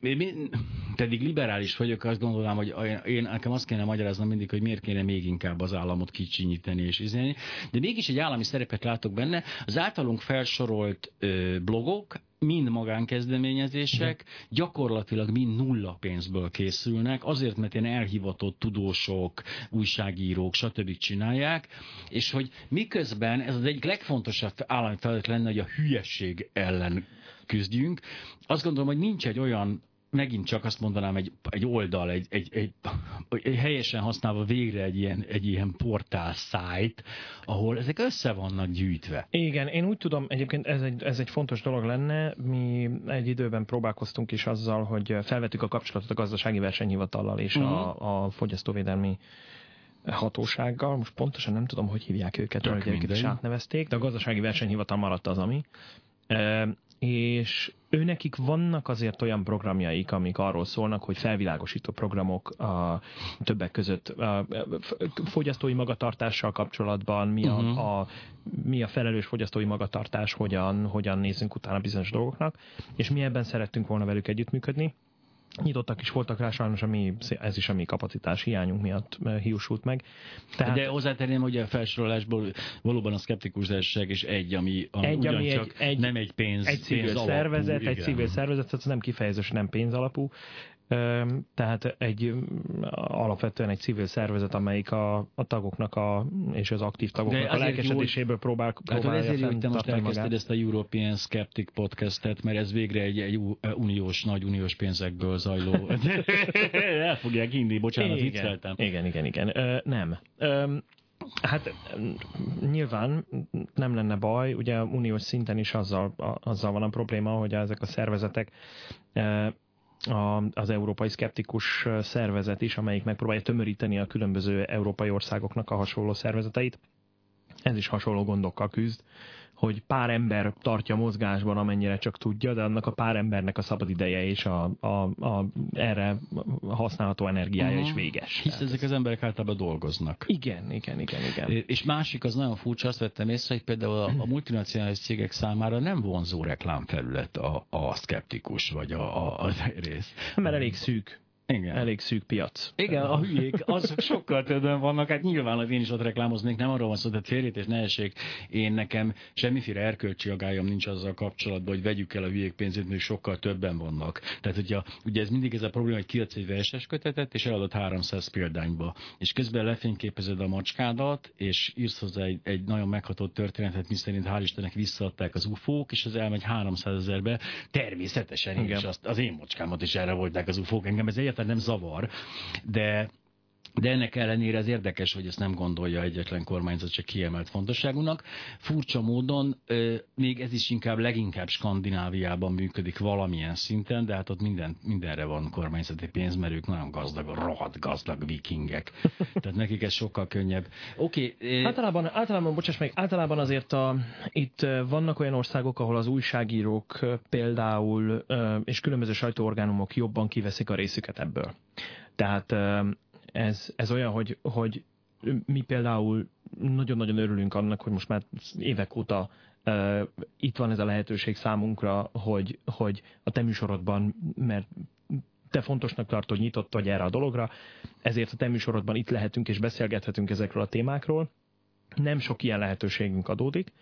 én pedig liberális vagyok, azt gondolom, hogy én nekem azt kéne magyaráznom mindig, hogy miért kéne még inkább az államot kicsinyíteni és izélni, de mégis egy állami szerepet látok benne. Az általunk felsorolt blogok, mind magánkezdeményezések, gyakorlatilag mind nulla pénzből készülnek, azért, mert ilyen elhivatott tudósok, újságírók, stb. csinálják, és hogy miközben ez az egyik legfontosabb állami feladat lenne, hogy a hülyesség ellen küzdjünk. Azt gondolom, hogy nincs egy olyan megint csak azt mondanám, egy, egy oldal, egy, egy, egy, egy helyesen használva végre egy ilyen, egy ilyen portál szájt, ahol ezek össze vannak gyűjtve. Igen, én úgy tudom, egyébként ez egy, ez egy fontos dolog lenne. Mi egy időben próbálkoztunk is azzal, hogy felvettük a kapcsolatot a gazdasági versenyhivatallal és uh-huh. a, mhm. a fogyasztóvédelmi hatósággal, most pontosan nem tudom, hogy hívják őket, hogy őket is átnevezték, de a gazdasági versenyhivatal maradt az, ami és őnekik vannak azért olyan programjaik, amik arról szólnak, hogy felvilágosító programok a többek között a fogyasztói magatartással kapcsolatban, mi a, uh-huh. a, mi a felelős fogyasztói magatartás, hogyan, hogyan nézzünk utána bizonyos dolgoknak, és mi ebben szerettünk volna velük együttműködni nyitottak is voltak rá, sajnos a mi, ez is a mi kapacitás hiányunk miatt hiúsult meg. Tehát, De hozzátenném, hogy a felsorolásból valóban a szkeptikus társaság is egy, ami, ami egy, ami egy, egy, nem egy pénz, egy civil pénz szervezet, alapú, egy igen. civil szervezet, tehát nem kifejezősen nem pénz alapú, tehát egy alapvetően egy civil szervezet, amelyik a, a tagoknak a, és az aktív tagoknak a lelkesedéséből próbál, próbálja hát ezért jó, hogy te most elkezdted magát. ezt a European Skeptic podcastet, mert ez végre egy, egy uniós, nagy uniós pénzekből zajló. El fogják hinni, bocsánat, igen, vicceltem. Igen, igen, igen. Nem. Hát nyilván nem lenne baj, ugye uniós szinten is azzal, azzal van a probléma, hogy ezek a szervezetek a, az Európai Szkeptikus Szervezet is, amelyik megpróbálja tömöríteni a különböző európai országoknak a hasonló szervezeteit. Ez is hasonló gondokkal küzd, hogy pár ember tartja mozgásban, amennyire csak tudja, de annak a pár embernek a szabad ideje és a, a, a erre használható energiája uh-huh. is mhm. véges. Hisz ezek az emberek általában dolgoznak. Igen, igen, igen, igen. És másik, az nagyon furcsa, azt vettem észre, hogy például a, a multinacionális cégek számára nem vonzó reklámfelület a, a szkeptikus, vagy a, a, a rész. Mert elég szűk. Igen. Elég szűk piac. Igen, a hülyék, azok sokkal többen vannak, hát nyilván az én is ott reklámoznék, nem arról van szó, tehát félét ne essék. Én nekem semmiféle erkölcsi agályom nincs azzal kapcsolatban, hogy vegyük el a hülyék pénzét, mert sokkal többen vannak. Tehát ugye, ugye ez mindig ez a probléma, hogy kiadsz egy verses kötetet, és eladod 300 példányba. És közben lefényképezed a macskádat, és írsz hozzá egy, egy nagyon meghatott történetet, miszerint hál' Istennek visszaadták az ufók, és az elmegy 300 ezerbe. Természetesen Igen. is azt, az én macskámat is erre volták az ufók. Engem ez egyáltalán nem zavar, de de ennek ellenére ez érdekes, hogy ezt nem gondolja egyetlen kormányzat csak kiemelt fontosságúnak. Furcsa módon még ez is inkább leginkább Skandináviában működik valamilyen szinten, de hát ott minden, mindenre van kormányzati pénz, mert ők nagyon gazdag, rohadt gazdag vikingek. Tehát nekik ez sokkal könnyebb. Oké. Okay, általában, általában, bocsáss meg, általában azért a, itt vannak olyan országok, ahol az újságírók például és különböző sajtóorgánumok jobban kiveszik a részüket ebből. Tehát ez, ez olyan, hogy, hogy mi például nagyon-nagyon örülünk annak, hogy most már évek óta uh, itt van ez a lehetőség számunkra, hogy, hogy a te műsorodban, mert te fontosnak tartod, nyitott vagy erre a dologra, ezért a te műsorodban itt lehetünk és beszélgethetünk ezekről a témákról, nem sok ilyen lehetőségünk adódik,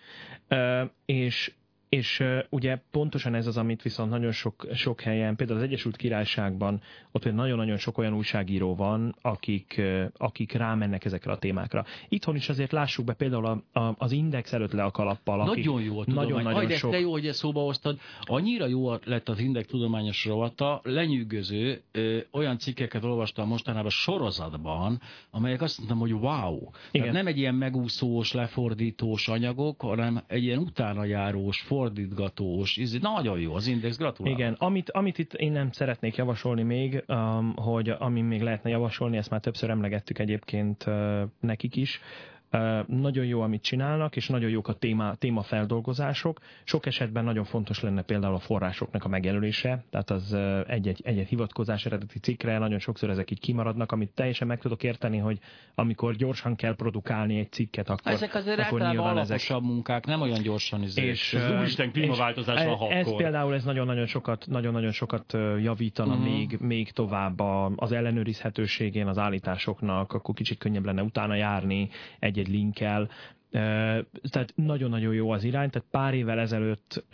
és és ugye pontosan ez az, amit viszont nagyon sok, sok helyen, például az Egyesült Királyságban, ott nagyon-nagyon sok olyan újságíró van, akik, akik rámennek ezekre a témákra. Itthon is azért lássuk be például a, a, az Index előtt le a kalappal. Nagyon jó a tudomány. Nagyon, nagyon Aj, sok... de jó, hogy ezt szóba hoztad. Annyira jó lett az Index tudományos rovata, lenyűgöző, ö, olyan cikkeket olvastam mostanában sorozatban, amelyek azt mondtam, hogy wow. Igen. Tehát nem egy ilyen megúszós, lefordítós anyagok, hanem egy ilyen utánajárós, for fordítgatós, ez nagyon jó az index, gratulálok. Igen, amit, amit itt én nem szeretnék javasolni még, um, hogy ami még lehetne javasolni, ezt már többször emlegettük egyébként uh, nekik is, nagyon jó, amit csinálnak, és nagyon jók a téma, témafeldolgozások. Sok esetben nagyon fontos lenne például a forrásoknak a megjelölése, tehát az egy-egy, egy-egy hivatkozás eredeti cikkre, nagyon sokszor ezek így kimaradnak, amit teljesen meg tudok érteni, hogy amikor gyorsan kell produkálni egy cikket, akkor Ezek azért akkor általában alaposabb ezek... munkák, nem olyan gyorsan izé. És, ez úristen klímaváltozás a hakkor. Ez például ez nagyon-nagyon sokat, nagyon-nagyon sokat javítana uh-huh. még, még tovább az ellenőrizhetőségén az állításoknak, akkor kicsit könnyebb lenne utána járni egy egy linkkel, tehát nagyon-nagyon jó az irány, tehát pár évvel ezelőtt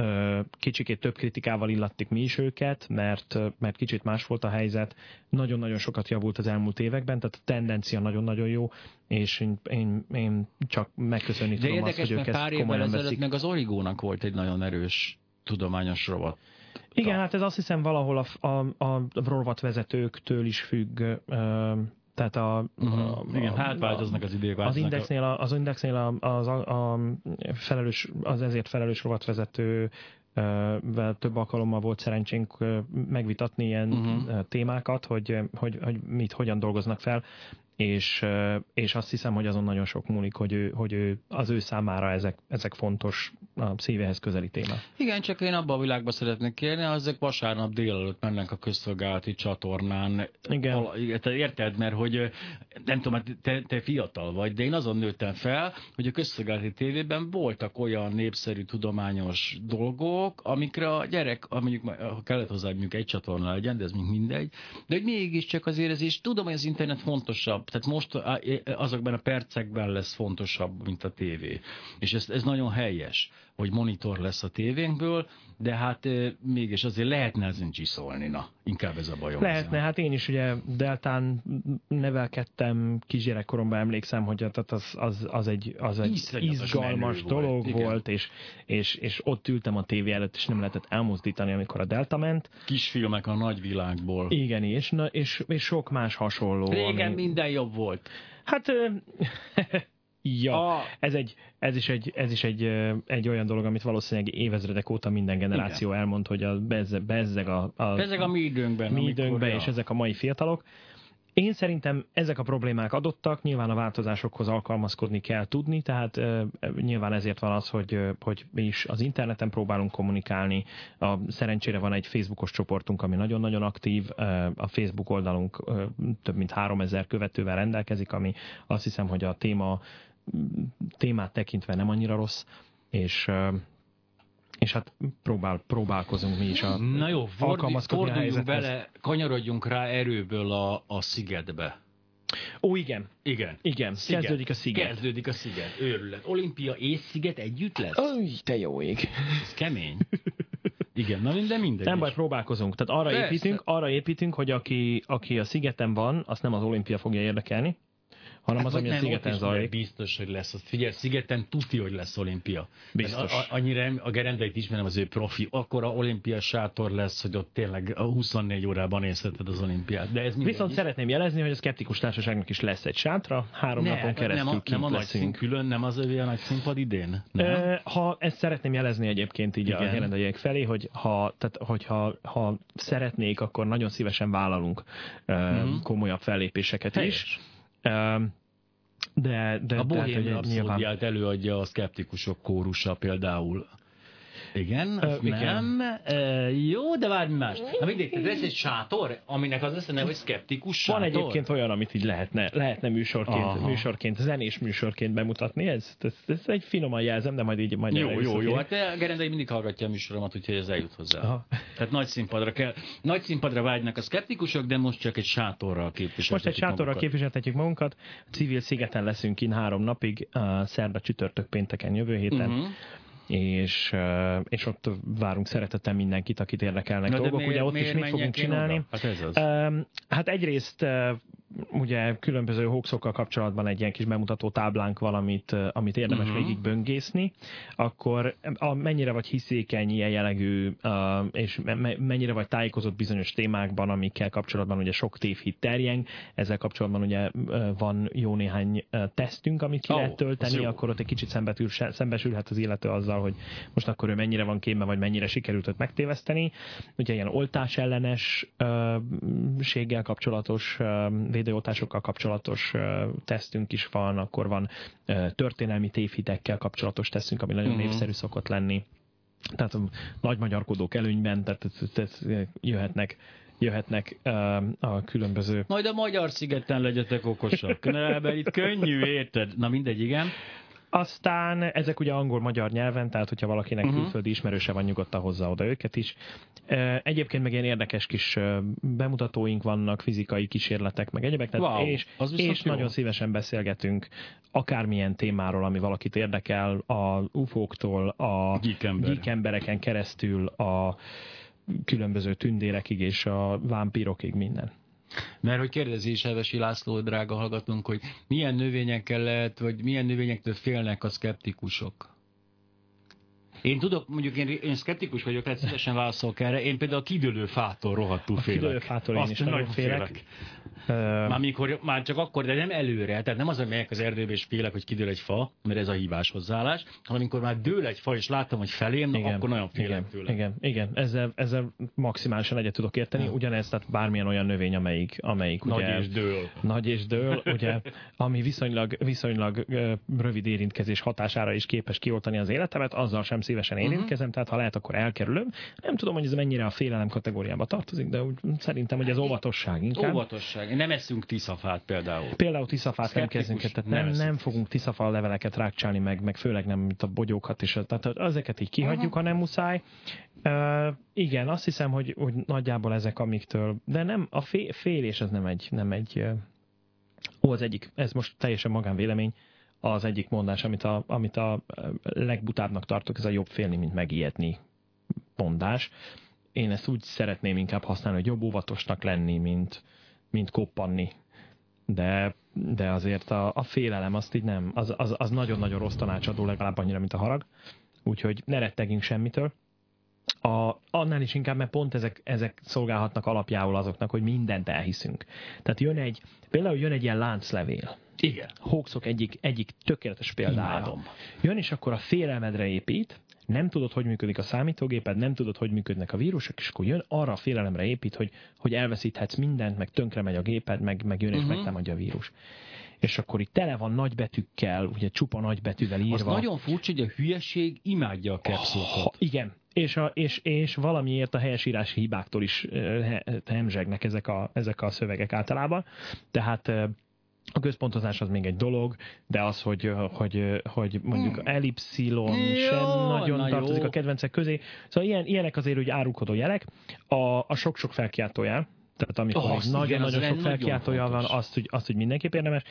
kicsikét több kritikával illattik mi is őket, mert, mert kicsit más volt a helyzet, nagyon-nagyon sokat javult az elmúlt években, tehát a tendencia nagyon-nagyon jó, és én, én, én csak megköszönni De tudom érdekes, azt, hogy ők ezt pár évvel ezelőtt veszik. meg az Origónak volt egy nagyon erős tudományos rovat. Igen, hát ez azt hiszem valahol a, a, a rovatvezetőktől is függ, tehát a, uh-huh. a, igen, hát változnak az idők. Az indexnél, a, az indexnél a, az, a, a felelős, az ezért felelős rovatvezető több alkalommal volt szerencsénk megvitatni ilyen uh-huh. témákat, hogy, hogy, hogy mit, hogyan dolgoznak fel, és, és azt hiszem, hogy azon nagyon sok múlik, hogy, ő, hogy ő, az ő számára ezek, ezek fontos, a szívehez közeli témák. Igen, csak én abban a világban szeretnék kérni, ezek vasárnap délelőtt mennek a közszolgálati csatornán. Igen. Te érted, mert hogy nem tudom, hát te, te fiatal vagy, de én azon nőttem fel, hogy a közszolgálati tévében voltak olyan népszerű tudományos dolgok, amikre a gyerek, mondjuk ha kellett hozzá, mondjuk egy csatorna legyen, de ez még mindegy, de hogy mégiscsak azért ez is, tudom, hogy az internet fontosabb, tehát most azokban a percekben lesz fontosabb, mint a tévé. És ez, ez nagyon helyes, hogy monitor lesz a tévénkből, de hát mégis azért lehetne ezen csiszolni, na, inkább ez a bajom. Lehetne, ezen. hát én is ugye Deltán nevelkedtem, kisgyerekkoromban emlékszem, hogy tehát az, az, az egy, az egy izgalmas dolog volt, volt és, és, és ott ültem a tévé előtt, és nem lehetett elmozdítani, amikor a Delta ment. Kisfilmek a nagyvilágból. Igen, és, na, és, és sok más hasonló. Régen ami... minden jobb volt. Hát Ja, a... ez, egy, ez is, egy, ez is egy, egy olyan dolog, amit valószínűleg évezredek óta minden generáció Igen. elmond, hogy a bezzeg, bezzeg a, a, bezzeg a mi időnkben. Mi időnkben, és ezek a mai fiatalok. Én szerintem ezek a problémák adottak, nyilván a változásokhoz alkalmazkodni kell tudni, tehát e, nyilván ezért van az, hogy, hogy mi is az interneten próbálunk kommunikálni. A, szerencsére van egy Facebookos csoportunk, ami nagyon-nagyon aktív, a Facebook oldalunk több mint 3000 követővel rendelkezik, ami azt hiszem, hogy a téma témát tekintve nem annyira rossz, és és hát próbál, próbálkozunk mi is a Na jó, fordi, forduljunk bele, kanyarodjunk rá erőből a, a szigetbe. Ó, igen. Igen. Igen, sziget. kezdődik a sziget. Kezdődik a sziget, őrület. Olimpia és sziget együtt lesz? Ó, te jó ég. Ez kemény. Igen, na de mindegy. Nem baj, próbálkozunk. Tehát arra Persze. építünk, arra építünk, hogy aki, aki a szigeten van, azt nem az olimpia fogja érdekelni, hanem hát, az, ami a szigeten zajlik. Biztos, hogy lesz. Azt figyelj, szigeten tuti, hogy lesz olimpia. Biztos. A, a, annyira a gerendeit ismerem az ő profi, akkor a olimpia sátor lesz, hogy ott tényleg a 24 órában nézheted az olimpiát. De ez Viszont szeretném jelezni, hogy a szkeptikus társaságnak is lesz egy sátra, három ne, napon keresztül nem a, nem a nagy szín külön, nem az a nagy színpad idén? Nem? Ha ezt szeretném jelezni egyébként így Igen. a jelendeljék felé, hogy ha, tehát, hogyha ha szeretnék, akkor nagyon szívesen vállalunk mm-hmm. komolyabb fellépéseket Helyes. is. De, de, a Bohém Rhapsódiát nyilván... előadja a szkeptikusok kórusa például. Igen, Ö, az igen. nem. Ö, jó, de bármi más. Na mindegy, tehát lesz egy sátor, aminek az neve, hogy szkeptikus Van sátor. egyébként olyan, amit így lehetne, lehetne műsorként, Aha. műsorként, zenés műsorként bemutatni. Ez, ez, ez egy finoman jelzem, de majd így majd Jó, jó, jó. Hát eh, Gerendai mindig hallgatja a műsoromat, úgyhogy ez eljut hozzá. Aha. Tehát nagy színpadra kell. Nagy színpadra vágynak a szkeptikusok, de most csak egy sátorral képviseltetik Most egy sátorral magukat. képviseltetjük magunkat. Civil szigeten leszünk in három napig, uh, szerda, csütörtök, pénteken, jövő héten. Mhm. És, és ott várunk szeretettel mindenkit, akit érdekelnek Na, de dolgok. miért- Ugye ott miért is mit fogunk csinálni? oda? Hát ez az. Hát egyrészt ugye különböző hoaxokkal kapcsolatban egy ilyen kis bemutató táblánk valamit, uh, amit érdemes uh-huh. végig böngészni, akkor a, mennyire vagy hiszékeny ilyen jellegű, uh, és me- me- mennyire vagy tájékozott bizonyos témákban, amikkel kapcsolatban ugye sok tévhit terjeng, ezzel kapcsolatban ugye uh, van jó néhány uh, tesztünk, amit ki Ó, lehet tölteni, akkor ott egy kicsit szembetül, szembesülhet az illető azzal, hogy most akkor ő mennyire van képben, vagy mennyire sikerült őt megtéveszteni. Ugye ilyen oltás ellenes ö, séggel kapcsolatos, ö, védőoltásokkal kapcsolatos tesztünk is van, akkor van történelmi tévhitekkel kapcsolatos tesztünk, ami nagyon Mhm. népszerű szokott lenni. Tehát a nagy magyarkodók előnyben, tehát ez jöhetnek jöhetnek a különböző Majd a magyar szigeten legyetek okosak. Ne, mert itt könnyű, érted? Na mindegy, igen. Aztán ezek ugye angol-magyar nyelven, tehát hogyha valakinek uh-huh. külföldi ismerőse van, nyugodtan hozza oda őket is. Egyébként meg ilyen érdekes kis bemutatóink vannak, fizikai kísérletek, meg egyebek, tehát Wow, és, és jó. nagyon szívesen beszélgetünk akármilyen témáról, ami valakit érdekel, a UFO-któl, a geek embereken keresztül, a különböző tündérekig és a vámpírokig minden. Mert hogy kérdezi is Hevesi László, drága hallgatónk, hogy milyen növényekkel lehet, vagy milyen növényektől félnek a szkeptikusok? Én tudok, mondjuk én, én szkeptikus vagyok, tehát szívesen válaszolok erre. Én például a kidőlő fától rohadtul A félek. kidőlő fától én Azt is nagyon félek. Ö, Már, mikor, már csak akkor, de nem előre, tehát nem az, hogy megyek az erdőbe és félek, hogy kidől egy fa, mert ez a hibás hozzáállás, hanem amikor már dől egy fa, és látom, hogy felém, na, akkor nagyon félek igen, tőle. Igen, igen. Ezzel, ezzel maximálisan egyet tudok érteni. Ugyanez, tehát bármilyen olyan növény, amelyik, amelyik Nagy ugye, és dől. nagy és dől, ugye, ami viszonylag, viszonylag rövid érintkezés hatására is képes kioltani az életemet, azzal sem szívesen Mhm. érintkezem, tehát ha lehet, akkor elkerülöm. Nem tudom, hogy ez mennyire a félelem kategóriába tartozik, de úgy szerintem, hogy ez óvatosság inkább. Óvatosság. Nem eszünk tiszafát például. Például tiszafát nem kezdünk, tehát nem nem, fogunk tiszafa leveleket rákcsálni, meg, meg főleg nem mint a bogyókat, és tehát ezeket így kihagyjuk, ha nem muszáj. Uh, igen, azt hiszem, hogy, hogy nagyjából ezek, amiktől, de nem, a fé, félés az nem egy, nem egy, ó, az egyik, ez most teljesen magánvélemény, az egyik mondás, amit a, amit a legbutábbnak tartok, ez a jobb félni, mint megijedni mondás. Én ezt úgy szeretném inkább használni, hogy jobb óvatosnak lenni, mint, mint koppanni. De, de azért a, a félelem azt így nem, az, az, az nagyon-nagyon rossz tanácsadó, legalább annyira, mint a harag. Úgyhogy ne rettegjünk semmitől. A, annál is inkább, mert pont ezek, ezek szolgálhatnak alapjául azoknak, hogy mindent elhiszünk. Tehát jön egy, például jön egy ilyen lánclevél. Igen. Hoaxok egyik, egyik tökéletes példája. Imádom. Jön, és akkor a félelmedre épít, nem tudod, hogy működik a számítógéped, nem tudod, hogy működnek a vírusok, és akkor jön arra a félelemre épít, hogy, hogy elveszíthetsz mindent, meg tönkre megy a géped, meg, meg jön és Mhm. uh-huh. megtámadja a vírus. És akkor itt tele van nagybetűkkel, ugye csupa nagybetűvel írva. Az nagyon furcsa, hogy a hülyeség imádja a Ha, capszulkot. igen, és, a, és, és valamiért a helyesírási hibáktól is hemzsegnek ezek a, ezek a szövegek általában. Tehát a központozás az még egy dolog, de az, hogy, hogy, hogy mondjuk Hmm. elipszilon Jó, sem nagyon na tartozik jó. a kedvencek közé. Szóval ilyen, ilyenek azért úgy árulkodó jelek. A, a sok-sok felkiáltójel, tehát amikor oh, nagyon-nagyon sok nagyon felkiáltója van, azt hogy, azt, hogy mindenképp érdemes.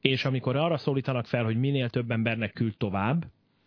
És amikor arra szólítanak fel, hogy minél több embernek küld tovább,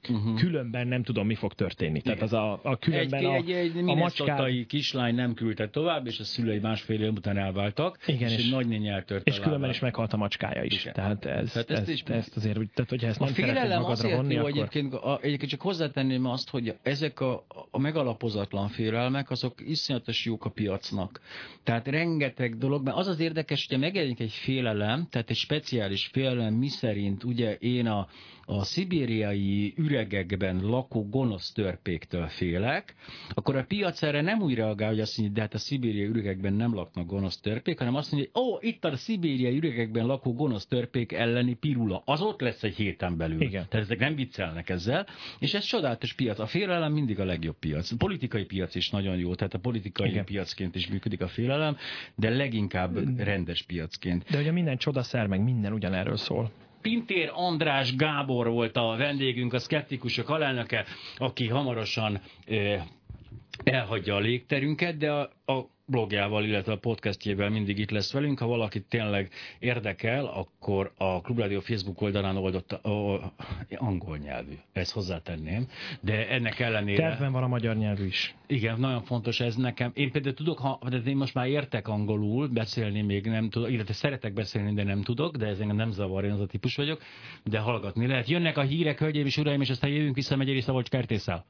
Uh-huh. különben nem tudom, mi fog történni. Tehát az a, a Egy, különben a, egy, egy a minnesotai kislány nem küldte tovább, és a szülei másfél év után elváltak, Igen, és, és- egy nagynény eltört és különben is meghalt a macskája is. Igen. Tehát, ez, Tehát ezt ezt, is- ezt azért tehát hogyha ezt A nem szeretnéd félelem magadra azért vonni, jó akkor... egyébként, a, egyébként csak hozzátenném azt, hogy ezek a, a megalapozatlan félelmek, azok iszonyatos jók a piacnak. Tehát rengeteg dolog, mert az az érdekes, hogy megjelenik egy félelem, tehát egy speciális félelem, mi szerint ugye én a, a szibériai üregekben lakó gonosz törpéktől félek, akkor a piac erre nem úgy reagál, hogy azt mondja, de hát a szibériai üregekben nem laknak gonosz törpék, hanem azt mondja, hogy ó, itt a szibériai üregekben lakó gonosz törpék elleni pirula. Az ott lesz egy héten belül. Igen. Tehát ezek nem viccelnek ezzel. És ez csodálatos piac. A félelem mindig a legjobb piac. A politikai piac is nagyon jó, tehát a politikai Igen. piacként is működik a félelem, de leginkább rendes piacként. De ugye minden csodaszer, meg minden ugyanerről szól. Pintér András Gábor volt a vendégünk, a szkeptikusok alelnöke, aki hamarosan eh, elhagyja a légterünket, de a, a blogjával, illetve a podcastjével mindig itt lesz velünk. Ha valakit tényleg érdekel, akkor a Klubrádió Facebook oldalán oldott a, angol nyelvű, ezt hozzátenném, de ennek ellenére... Tervben van a magyar nyelvű is. Igen, nagyon fontos ez nekem. Én például tudok, ha, de én most már értek angolul, beszélni még nem tudok, illetve szeretek beszélni, de nem tudok, de ez engem nem zavar, én az a típus vagyok, de hallgatni lehet. Jönnek a hírek, hölgyeim és uraim, és aztán jövünk vissza Megyeri Szabolcs Kertésszel.